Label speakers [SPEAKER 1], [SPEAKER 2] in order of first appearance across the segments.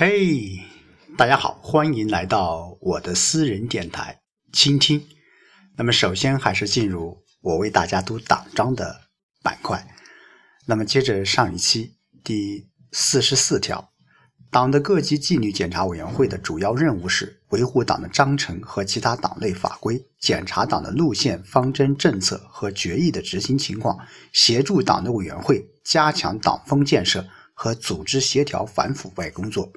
[SPEAKER 1] 嘿，大家好，欢迎来到我的私人电台倾听。那么，首先还是进入我为大家读党章的板块。那么，接着上一期第四十四条，党的各级纪律检查委员会的主要任务是维护党的章程和其他党内法规，检查党的路线、方针、政策和决议的执行情况，协助党的委员会加强党风建设和组织协调反腐败工作。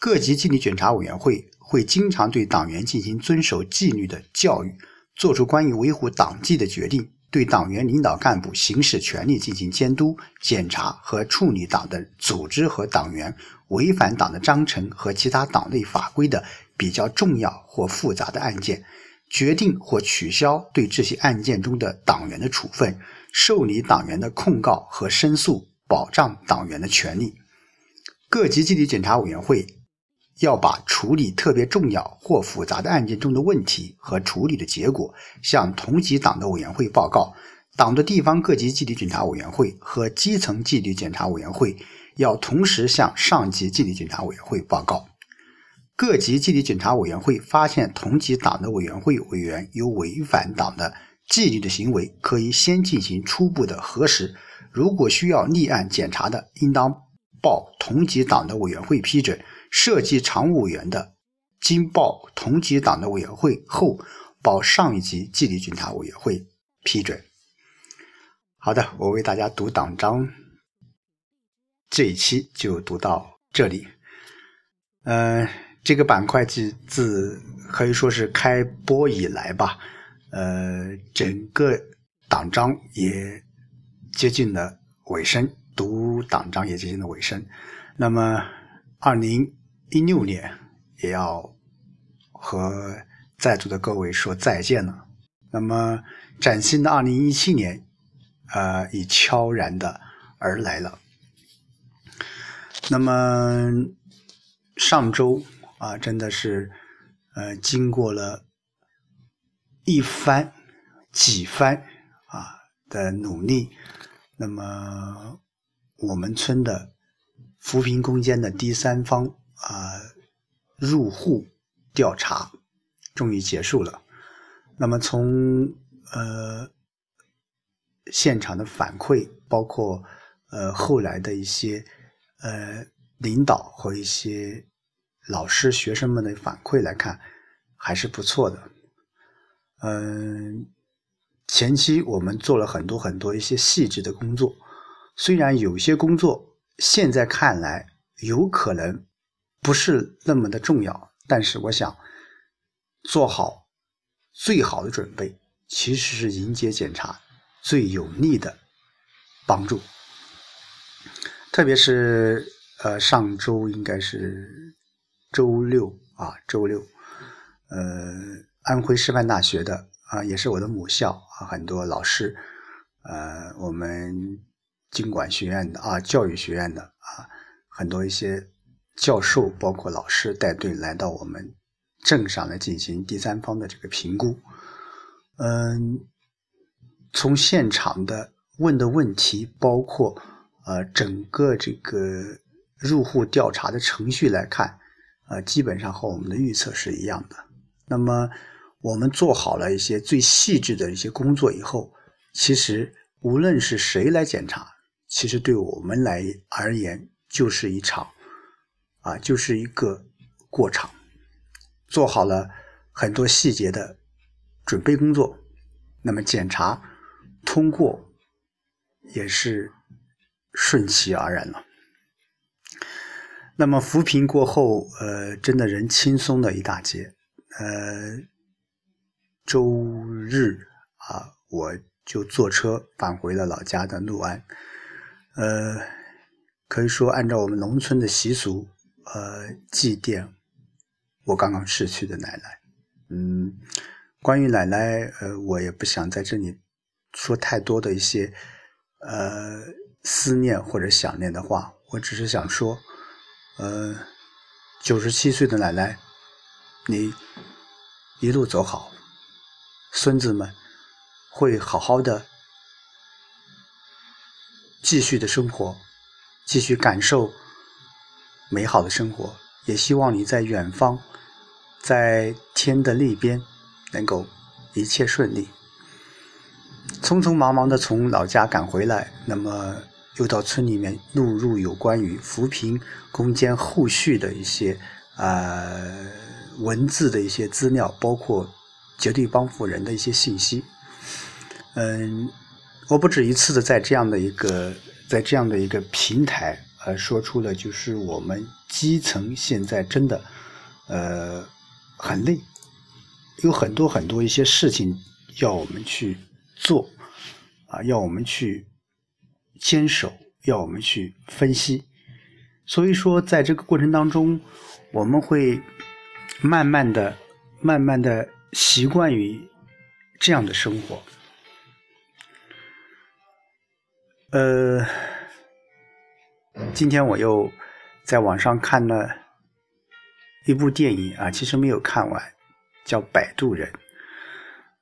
[SPEAKER 1] 各级纪律检查委员会会经常对党员进行遵守纪律的教育，作出关于维护党纪的决定，对党员领导干部行使权力进行监督、检查和处理党的组织和党员违反党的章程和其他党内法规的比较重要或复杂的案件，决定或取消对这些案件中的党员的处分，受理党员的控告和申诉，保障党员的权利。各级纪律检查委员会。要把处理特别重要或复杂的案件中的问题和处理的结果向同级党的委员会报告。党的地方各级纪律检查委员会和基层纪律检查委员会要同时向上级纪律检查委员会报告。各级纪律检查委员会发现同级党的委员会委员有违反党的纪律的行为，可以先进行初步的核实。如果需要立案检查的，应当报同级党的委员会批准。设计常务委员的，经报同级党的委员会后，报上一级纪律检查委员会批准。好的，我为大家读党章，这一期就读到这里。嗯，这个板块自自可以说是开播以来吧，呃，整个党章也接近了尾声，读党章也接近了尾声。那么，二零。一六年也要和在座的各位说再见了。那么崭新的二零一七年，呃，已悄然的而来了。那么上周啊，真的是呃，经过了一番几番啊的努力，那么我们村的扶贫攻坚的第三方。啊，入户调查终于结束了。那么从呃现场的反馈，包括呃后来的一些呃领导和一些老师、学生们的反馈来看，还是不错的。嗯，前期我们做了很多很多一些细致的工作，虽然有些工作现在看来有可能。不是那么的重要，但是我想做好最好的准备，其实是迎接检查最有力的帮助。特别是呃，上周应该是周六啊，周六，呃，安徽师范大学的啊，也是我的母校啊，很多老师，呃，我们经管学院的啊，教育学院的啊，很多一些。教授包括老师带队来到我们镇上来进行第三方的这个评估。嗯，从现场的问的问题，包括呃整个这个入户调查的程序来看，呃，基本上和我们的预测是一样的。那么我们做好了一些最细致的一些工作以后，其实无论是谁来检查，其实对我们来而言就是一场。啊，就是一个过场，做好了很多细节的准备工作，那么检查通过也是顺其而然了。那么扶贫过后，呃，真的人轻松了一大截。呃，周日啊，我就坐车返回了老家的六安。呃，可以说按照我们农村的习俗。呃，祭奠我刚刚逝去的奶奶。嗯，关于奶奶，呃，我也不想在这里说太多的一些呃思念或者想念的话。我只是想说，呃，九十七岁的奶奶，你一路走好，孙子们会好好的继续的生活，继续感受。美好的生活，也希望你在远方，在天的那边能够一切顺利。匆匆忙忙的从老家赶回来，那么又到村里面录入有关于扶贫攻坚后续的一些呃文字的一些资料，包括绝对帮扶人的一些信息。嗯，我不止一次的在这样的一个在这样的一个平台，呃，说出了就是我们基层现在真的呃很累，有很多很多一些事情要我们去做。啊，要我们去坚守，要我们去分析。所以说，在这个过程当中，我们会慢慢的、慢慢的习惯于这样的生活。呃，今天我又在网上看了一部电影啊，其实没有看完，叫《摆渡人》。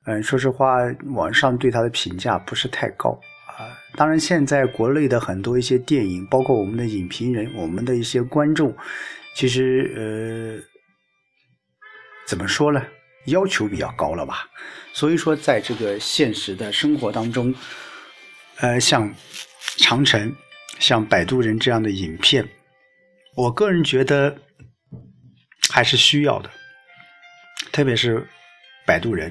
[SPEAKER 1] 嗯，说实话，网上对他的评价不是太高啊。当然，现在国内的很多一些电影，包括我们的影评人、我们的一些观众，其实呃，怎么说呢？要求比较高了吧？所以说，在这个现实的生活当中，呃，像《长城》、像《摆渡人》这样的影片，我个人觉得还是需要的，特别是《摆渡人》。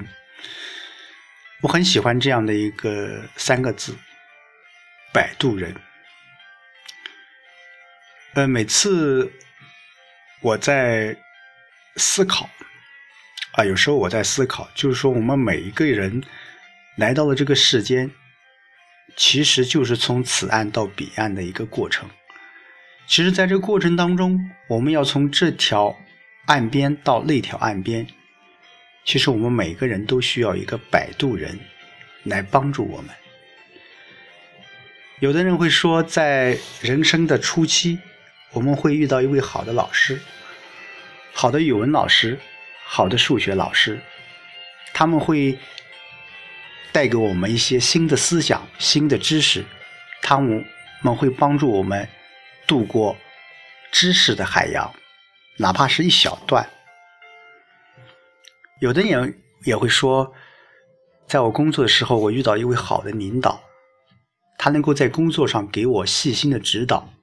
[SPEAKER 1] 我很喜欢这样的一个三个字“摆渡人”。呃，每次我在思考啊，有时候我在思考，就是说，我们每一个人来到了这个世间，其实就是从此岸到彼岸的一个过程。其实，在这过程当中，我们要从这条岸边到那条岸边。其实我们每个人都需要一个摆渡人来帮助我们。有的人会说，在人生的初期，我们会遇到一位好的老师，好的语文老师，好的数学老师，他们会带给我们一些新的思想、新的知识，他们们会帮助我们渡过知识的海洋，哪怕是一小段。有的人也会说，在我工作的时候，我遇到一位好的领导，他能够在工作上给我细心的指导，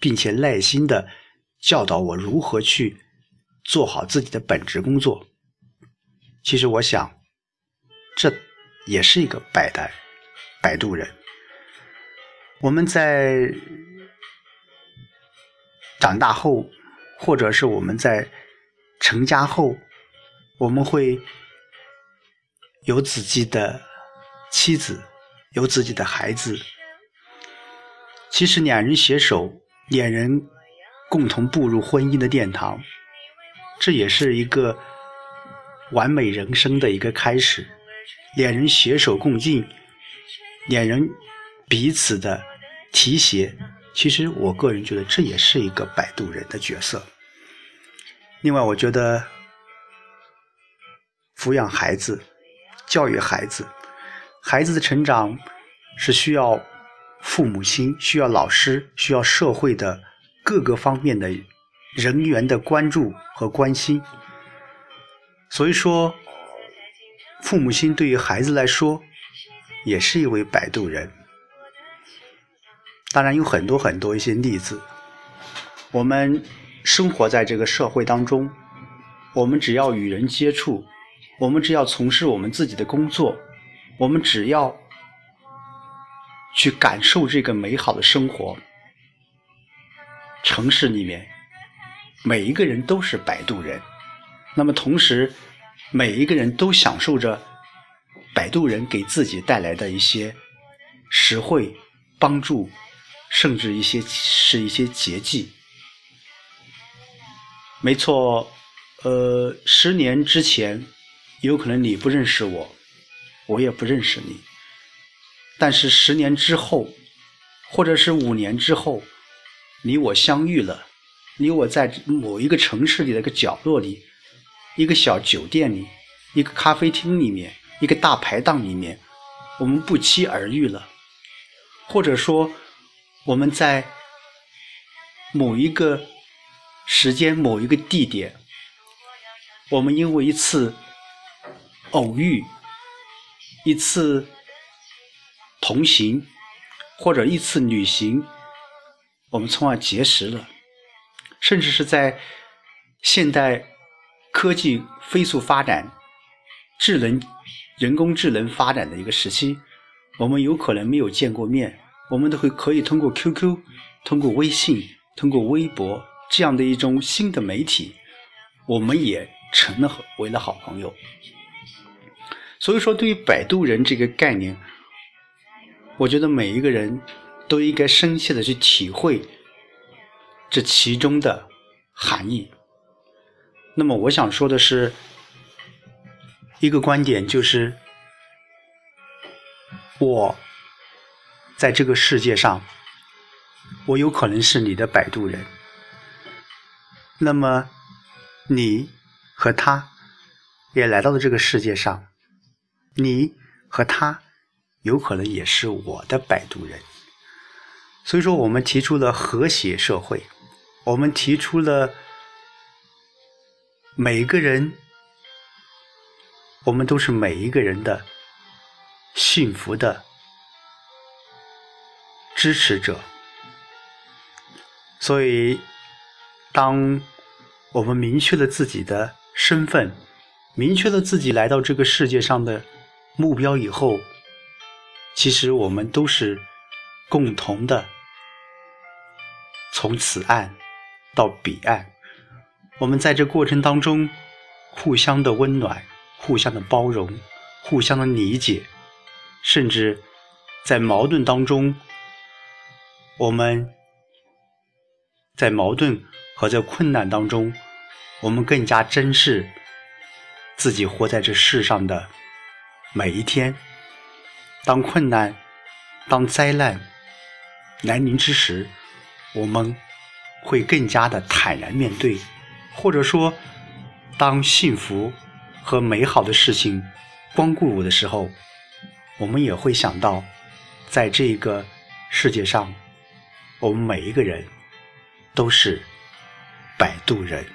[SPEAKER 1] 并且耐心的教导我如何去做好自己的本职工作。其实我想，这也是一个摆的摆渡人。我们在长大后，或者是我们在成家后。我们会有自己的妻子，有自己的孩子。其实两人携手，两人共同步入婚姻的殿堂，这也是一个完美人生的一个开始。两人携手共进，两人彼此的提携。其实我个人觉得，这也是一个摆渡人的角色。另外，我觉得。抚养孩子，教育孩子，孩子的成长是需要父母亲、需要老师、需要社会的各个方面的人员的关注和关心。所以说，父母亲对于孩子来说也是一位摆渡人。当然有很多很多一些例子，我们生活在这个社会当中，我们只要与人接触。我们只要从事我们自己的工作，我们只要去感受这个美好的生活。城市里面每一个人都是摆渡人，那么同时每一个人都享受着摆渡人给自己带来的一些实惠帮助，甚至一些是一些捷径。没错，呃，十年之前。有可能你不认识我，我也不认识你。但是十年之后，或者是五年之后，你我相遇了，你我在某一个城市里的一个角落里，一个小酒店里，一个咖啡厅里面，一个大排档里面，我们不期而遇了，或者说我们在某一个时间、某一个地点，我们因为一次偶遇、一次同行或者一次旅行，我们从而结识了，甚至是在现代科技飞速发展、智能人工智能发展的一个时期，我们有可能没有见过面。我们都会可以通过 QQ、通过微信、通过微博这样的一种新的媒体，我们也成了为了好朋友。所以说，对于摆渡人这个概念，我觉得每一个人都应该深切的去体会这其中的含义。那么，我想说的是一个观点，就是我。在这个世界上，我有可能是你的摆渡人。那么，你和他也来到了这个世界上，你和他有可能也是我的摆渡人。所以说，我们提出了和谐社会，我们提出了每个人，我们都是每一个人的幸福的。支持者，所以，当我们明确了自己的身份，明确了自己来到这个世界上的目标以后，其实我们都是共同的从此岸到彼岸。我们在这过程当中，互相的温暖，互相的包容，互相的理解，甚至在矛盾当中。我们在矛盾和在困难当中，我们更加珍视自己活在这世上的每一天。当困难、当灾难来临之时，我们会更加的坦然面对；或者说，当幸福和美好的事情光顾我的时候，我们也会想到，在这个世界上。我们每一个人都是摆渡人。